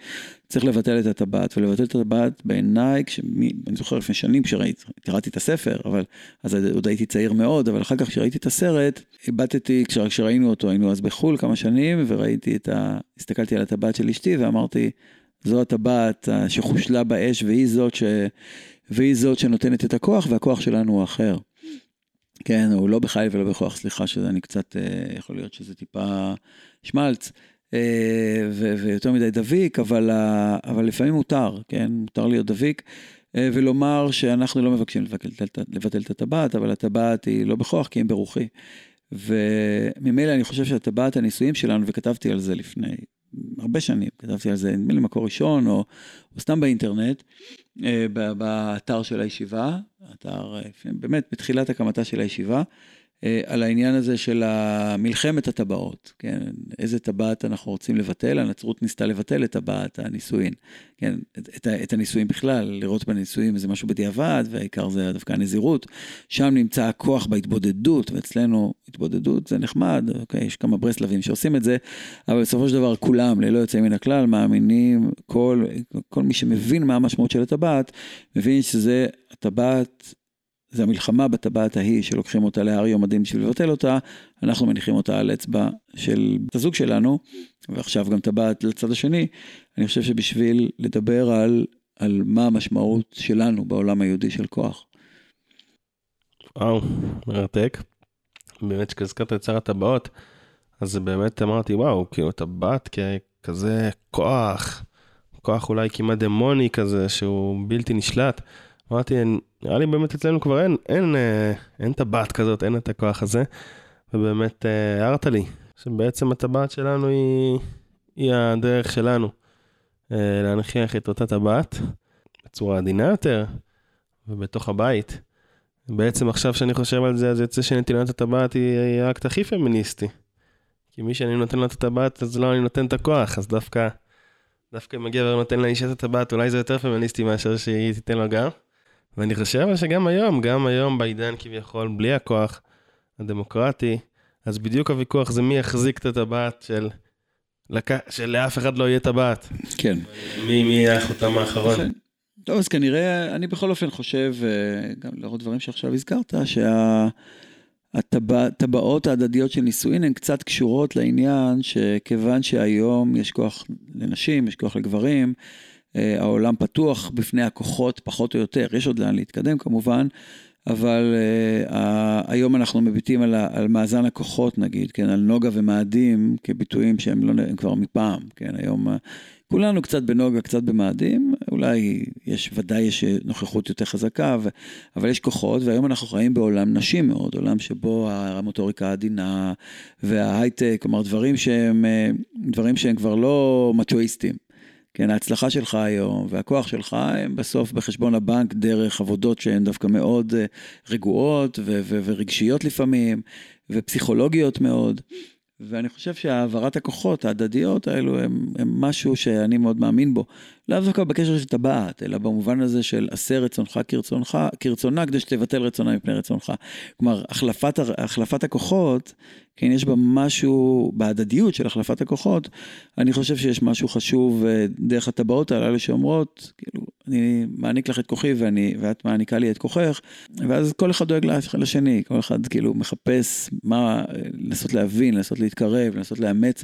צריך לבטל את הטבעת, ולבטל את הטבעת בעיניי, כשמי, אני זוכר לפני שנים כשראיתי, קראתי את הספר, אבל אז עוד הייתי צעיר מאוד, אבל אחר כך כשראיתי את הסרט, איבדתי, כשראינו אותו, היינו אז בחו"ל כמה שנים, וראיתי את ה... הסתכלתי על הטבעת של אשתי ואמרתי, זו הטבעת שחושלה באש, והיא זאת, ש... והיא זאת שנותנת את הכוח, והכוח שלנו הוא אחר. כן, הוא לא בחייל ולא בכוח, סליחה שזה אני קצת, אה, יכול להיות שזה טיפה שמלץ. אה, ויותר מדי דביק, אבל, אבל לפעמים מותר, כן? מותר להיות דביק. אה, ולומר שאנחנו לא מבקשים לבטל, לבטל את הטבעת, אבל הטבעת היא לא בכוח כי היא ברוחי. וממילא אני חושב שהטבעת הנישואים שלנו, וכתבתי על זה לפני הרבה שנים, כתבתי על זה נדמה לי מקור ראשון, או, או סתם באינטרנט, אה, באתר של הישיבה, אתר, באמת בתחילת הקמתה של הישיבה, על העניין הזה של מלחמת הטבעות, כן, איזה טבעת אנחנו רוצים לבטל, הנצרות ניסתה לבטל את טבעת הנישואין, כן, את, את, את הנישואין בכלל, לראות בנישואין איזה משהו בדיעבד, והעיקר זה דווקא הנזירות, שם נמצא הכוח בהתבודדות, ואצלנו התבודדות זה נחמד, אוקיי, יש כמה ברסלבים שעושים את זה, אבל בסופו של דבר כולם, ללא יוצא מן הכלל, מאמינים, כל, כל מי שמבין מה המשמעות של הטבעת, מבין שזה הטבעת זה המלחמה בטבעת ההיא שלוקחים אותה להר יום הדין בשביל לבטל אותה, אנחנו מניחים אותה על אצבע של בת הזוג שלנו, ועכשיו גם טבעת לצד השני, אני חושב שבשביל לדבר על, על מה המשמעות שלנו בעולם היהודי של כוח. וואו, מרתק. באמת כשהזכרת את שר הטבעות, אז באמת אמרתי, וואו, כאילו טבעת כזה כוח, כוח אולי כמעט דמוני כזה, שהוא בלתי נשלט. אמרתי, נראה לי באמת אצלנו כבר אין, אין, אה, אין טבעת כזאת, אין את הכוח הזה. ובאמת אה, הערת לי, שבעצם הטבעת שלנו היא, היא הדרך שלנו אה, להנכיח את אותה טבעת בצורה עדינה יותר ובתוך הבית. בעצם עכשיו שאני חושב על זה, אז יוצא שנתינת הטבעת היא האקט הכי פמיניסטי. כי מי שאני נותן לו את הטבעת, אז לא אני נותן את הכוח, אז דווקא, דווקא אם הגבר נותן לאישה את הטבעת, אולי זה יותר פמיניסטי מאשר שהיא תיתן לו גם. ואני חושב שגם היום, גם היום בעידן כביכול, בלי הכוח הדמוקרטי, אז בדיוק הוויכוח זה מי יחזיק את הטבעת של... לק... שלאף אחד לא יהיה טבעת. כן. מי, מי יהיה החותם האחרון. לכן- טוב, אז כנראה, אני בכל אופן חושב, אה, גם לאור הדברים שעכשיו הזכרת, שהטבעות ההדדיות של נישואין הן קצת קשורות לעניין שכיוון שהיום יש כוח לנשים, יש כוח לגברים, העולם פתוח בפני הכוחות פחות או יותר, יש עוד לאן להתקדם כמובן, אבל uh, היום אנחנו מביטים על, על מאזן הכוחות נגיד, כן, על נוגה ומאדים כביטויים שהם לא, כבר מפעם, כן, היום uh, כולנו קצת בנוגה, קצת במאדים, אולי יש, ודאי יש נוכחות יותר חזקה, ו, אבל יש כוחות, והיום אנחנו חיים בעולם נשי מאוד, עולם שבו המוטוריקה העדינה וההייטק, כלומר דברים שהם, אה, דברים שהם כבר לא מצ'ואיסטים. כן, ההצלחה שלך היום והכוח שלך הם בסוף בחשבון הבנק דרך עבודות שהן דווקא מאוד אה, רגועות ו- ו- ורגשיות לפעמים, ופסיכולוגיות מאוד. ואני חושב שהעברת הכוחות ההדדיות האלו הם, הם משהו שאני מאוד מאמין בו. לאו דווקא בקשר של טבעת, אלא במובן הזה של עשה רצונך כרצונך, כרצונה כדי שתבטל רצונה מפני רצונך. כלומר, החלפת, החלפת הכוחות, כן, יש בה משהו, בהדדיות של החלפת הכוחות, אני חושב שיש משהו חשוב אה, דרך הטבעות הללו שאומרות, כאילו, אני מעניק לך את כוחי ואני, ואת מעניקה לי את כוחך, ואז כל אחד דואג לשני, כל אחד כאילו מחפש מה, אה, לנסות להבין, לנסות להתקרב, לנסות לאמץ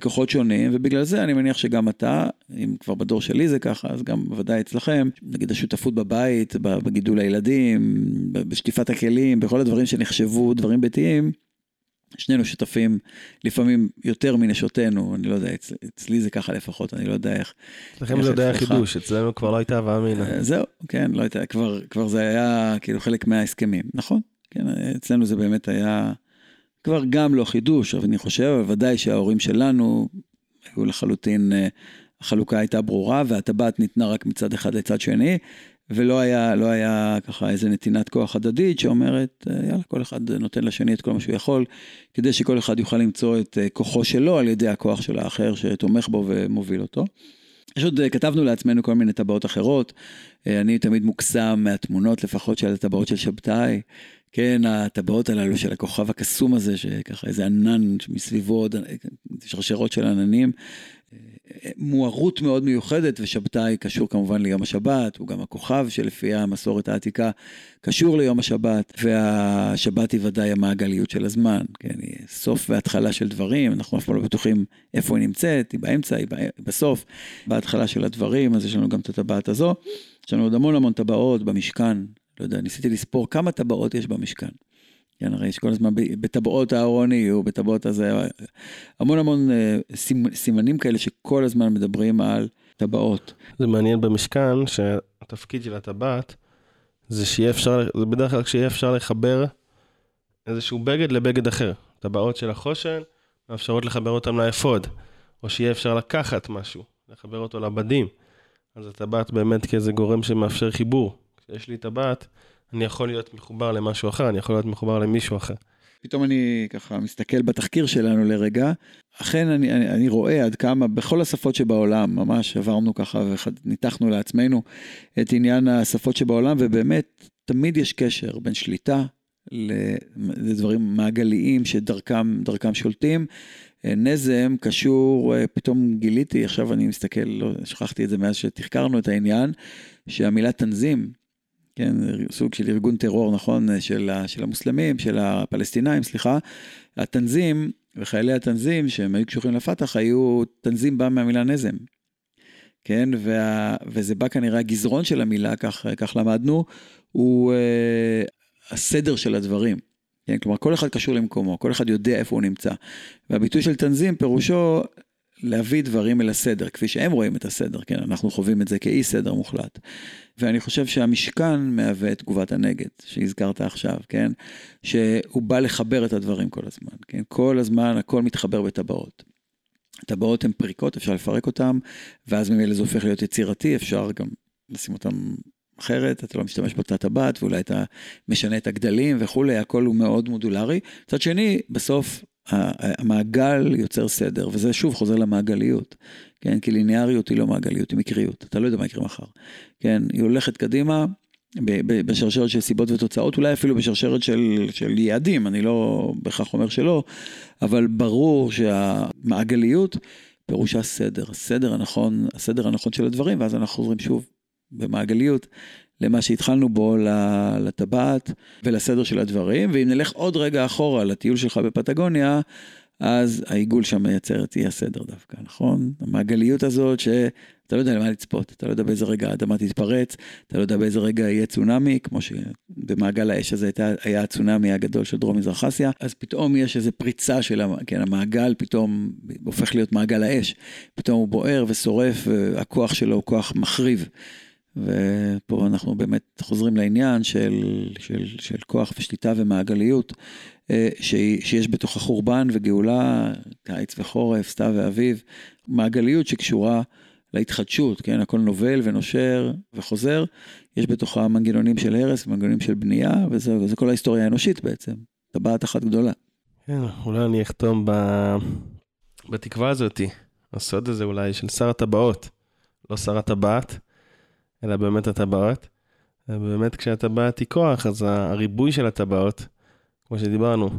כוחות שונים, ובגלל זה אני מניח שגם אתה, אם כבר בדור שלי זה ככה, אז גם בוודאי אצלכם, נגיד השותפות בבית, בגידול הילדים, בשטיפת הכלים, בכל הדברים שנחשבו דברים ביתיים, שנינו שותפים לפעמים יותר מנשותינו, אני לא יודע, אצ, אצלי זה ככה לפחות, אני לא יודע איך. אצלכם איך זה די אצלך? החידוש, אצלנו כבר לא הייתה הווה אמינא. אה, זהו, כן, לא הייתה, כבר, כבר זה היה כאילו חלק מההסכמים, נכון? כן, אצלנו זה באמת היה כבר גם לא חידוש, אבל אני חושב, אבל ודאי שההורים שלנו היו לחלוטין, אה, החלוקה הייתה ברורה והטבעת ניתנה רק מצד אחד לצד שני, ולא היה, לא היה ככה איזה נתינת כוח הדדית שאומרת, אה, יאללה, כל אחד נותן לשני את כל מה שהוא יכול, כדי שכל אחד יוכל למצוא את אה, כוחו שלו על ידי הכוח של האחר שתומך בו ומוביל אותו. יש עוד, כתבנו לעצמנו כל מיני טבעות אחרות. אני תמיד מוקסם מהתמונות לפחות של הטבעות של שבתאי. כן, הטבעות הללו של הכוכב הקסום הזה, שככה איזה ענן מסביבו שרשרות של עננים. אה, מוארות מאוד מיוחדת, ושבתאי קשור כמובן ליום השבת, הוא גם הכוכב שלפי המסורת העתיקה קשור ליום השבת, והשבת היא ודאי המעגליות של הזמן, כן, היא סוף והתחלה של דברים, אנחנו אף פעם לא בטוחים איפה היא נמצאת, היא באמצע, היא בסוף, בהתחלה של הדברים, אז יש לנו גם את הטבעת הזו. יש לנו עוד המון המון טבעות במשכן, לא יודע, ניסיתי לספור כמה טבעות יש במשכן. כן, הרי יש כל הזמן בטבעות הארון יהיו, בטבעות הזה, המון המון אה, סימ- סימנים כאלה שכל הזמן מדברים על טבעות. זה מעניין במשכן שהתפקיד של הטבעת זה שיהיה אפשר, זה בדרך כלל כשיהיה אפשר לחבר איזשהו בגד לבגד אחר. טבעות של החושן מאפשרות לחבר אותם לאפוד, או שיהיה אפשר לקחת משהו, לחבר אותו לבדים. אז הטבעת באמת כאיזה גורם שמאפשר חיבור. כשיש לי טבעת, אני יכול להיות מחובר למשהו אחר, אני יכול להיות מחובר למישהו אחר. פתאום אני ככה מסתכל בתחקיר שלנו לרגע, אכן אני, אני, אני רואה עד כמה בכל השפות שבעולם, ממש עברנו ככה וניתחנו לעצמנו את עניין השפות שבעולם, ובאמת תמיד יש קשר בין שליטה לדברים מעגליים שדרכם דרכם שולטים. אה, נזם קשור, אה, פתאום גיליתי, עכשיו אני מסתכל, לא, שכחתי את זה מאז שתחקרנו את העניין, שהמילה תנזים, כן, סוג של ארגון טרור, נכון, של, של המוסלמים, של הפלסטינאים, סליחה, התנזים וחיילי התנזים שהם היו קשורים לפתח, היו, תנזים בא מהמילה נזם. כן, וה, וזה בא כנראה, הגזרון של המילה, כך, כך למדנו, הוא אה, הסדר של הדברים. כן, כלומר, כל אחד קשור למקומו, כל אחד יודע איפה הוא נמצא. והביטוי של תנזים פירושו להביא דברים אל הסדר, כפי שהם רואים את הסדר, כן, אנחנו חווים את זה כאי סדר מוחלט. ואני חושב שהמשכן מהווה את תגובת הנגד, שהזכרת עכשיו, כן, שהוא בא לחבר את הדברים כל הזמן, כן, כל הזמן הכל מתחבר בטבעות. טבעות הן פריקות, אפשר לפרק אותן, ואז ממילא זה הופך להיות יצירתי, אפשר גם לשים אותן אחרת, אתה לא משתמש באותה טבעת, ואולי אתה משנה את הגדלים וכולי, הכל הוא מאוד מודולרי. מצד שני, בסוף המעגל יוצר סדר, וזה שוב חוזר למעגליות, כן? כי ליניאריות היא לא מעגליות, היא מקריות, אתה לא יודע מה יקרה מחר, כן? היא הולכת קדימה בשרשרת של סיבות ותוצאות, אולי אפילו בשרשרת של, של יעדים, אני לא בהכרח אומר שלא, אבל ברור שהמעגליות פירושה סדר, הסדר הנכון, הסדר הנכון של הדברים, ואז אנחנו חוזרים שוב במעגליות למה שהתחלנו בו, לטבעת ולסדר של הדברים, ואם נלך עוד רגע אחורה לטיול שלך בפטגוניה, אז העיגול שם מייצר את אי הסדר דווקא, נכון? המעגליות הזאת שאתה לא יודע למה לצפות, אתה לא יודע באיזה רגע האדמה תתפרץ, אתה לא יודע באיזה רגע יהיה צונאמי, כמו שבמעגל האש הזה הייתה, היה הצונאמי הגדול של דרום מזרח אסיה, אז פתאום יש איזו פריצה של, כן, המעגל פתאום הופך להיות מעגל האש, פתאום הוא בוער ושורף, והכוח שלו הוא כוח מחריב. ופה אנחנו באמת חוזרים לעניין של, של, של כוח ושליטה ומעגליות, אה, שיש בתוך החורבן וגאולה, קיץ וחורף, סתיו ואביב, מעגליות שקשורה להתחדשות, כן, הכל נובל ונושר וחוזר, יש בתוכה מנגנונים של הרס, מנגנונים של בנייה, וזה כל ההיסטוריה האנושית בעצם, טבעת אחת גדולה. כן, אולי אני אחתום ב... בתקווה הזאתי, הסוד הזה אולי של שר הטבעות, לא שר הטבעת. אלא באמת הטבעות. באמת כשהטבעת היא כוח, אז הריבוי של הטבעות, כמו שדיברנו,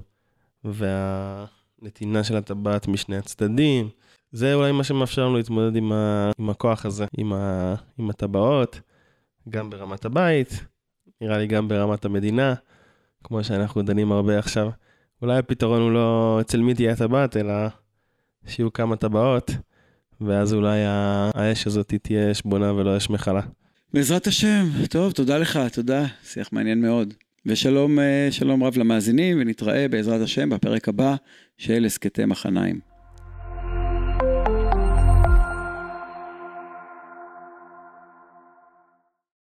והנתינה של הטבעת משני הצדדים, זה אולי מה שמאפשר לנו להתמודד עם, ה... עם הכוח הזה, עם, ה... עם הטבעות, גם ברמת הבית, נראה לי גם ברמת המדינה, כמו שאנחנו דנים הרבה עכשיו. אולי הפתרון הוא לא אצל מי תהיה הטבעת, אלא שיהיו כמה טבעות, ואז אולי האש הזאת תהיה אש בונה ולא אש מכלה. בעזרת השם. טוב, תודה לך, תודה. שיח מעניין מאוד. ושלום, אה, שלום רב למאזינים, ונתראה בעזרת השם בפרק הבא של הסכתי מחניים.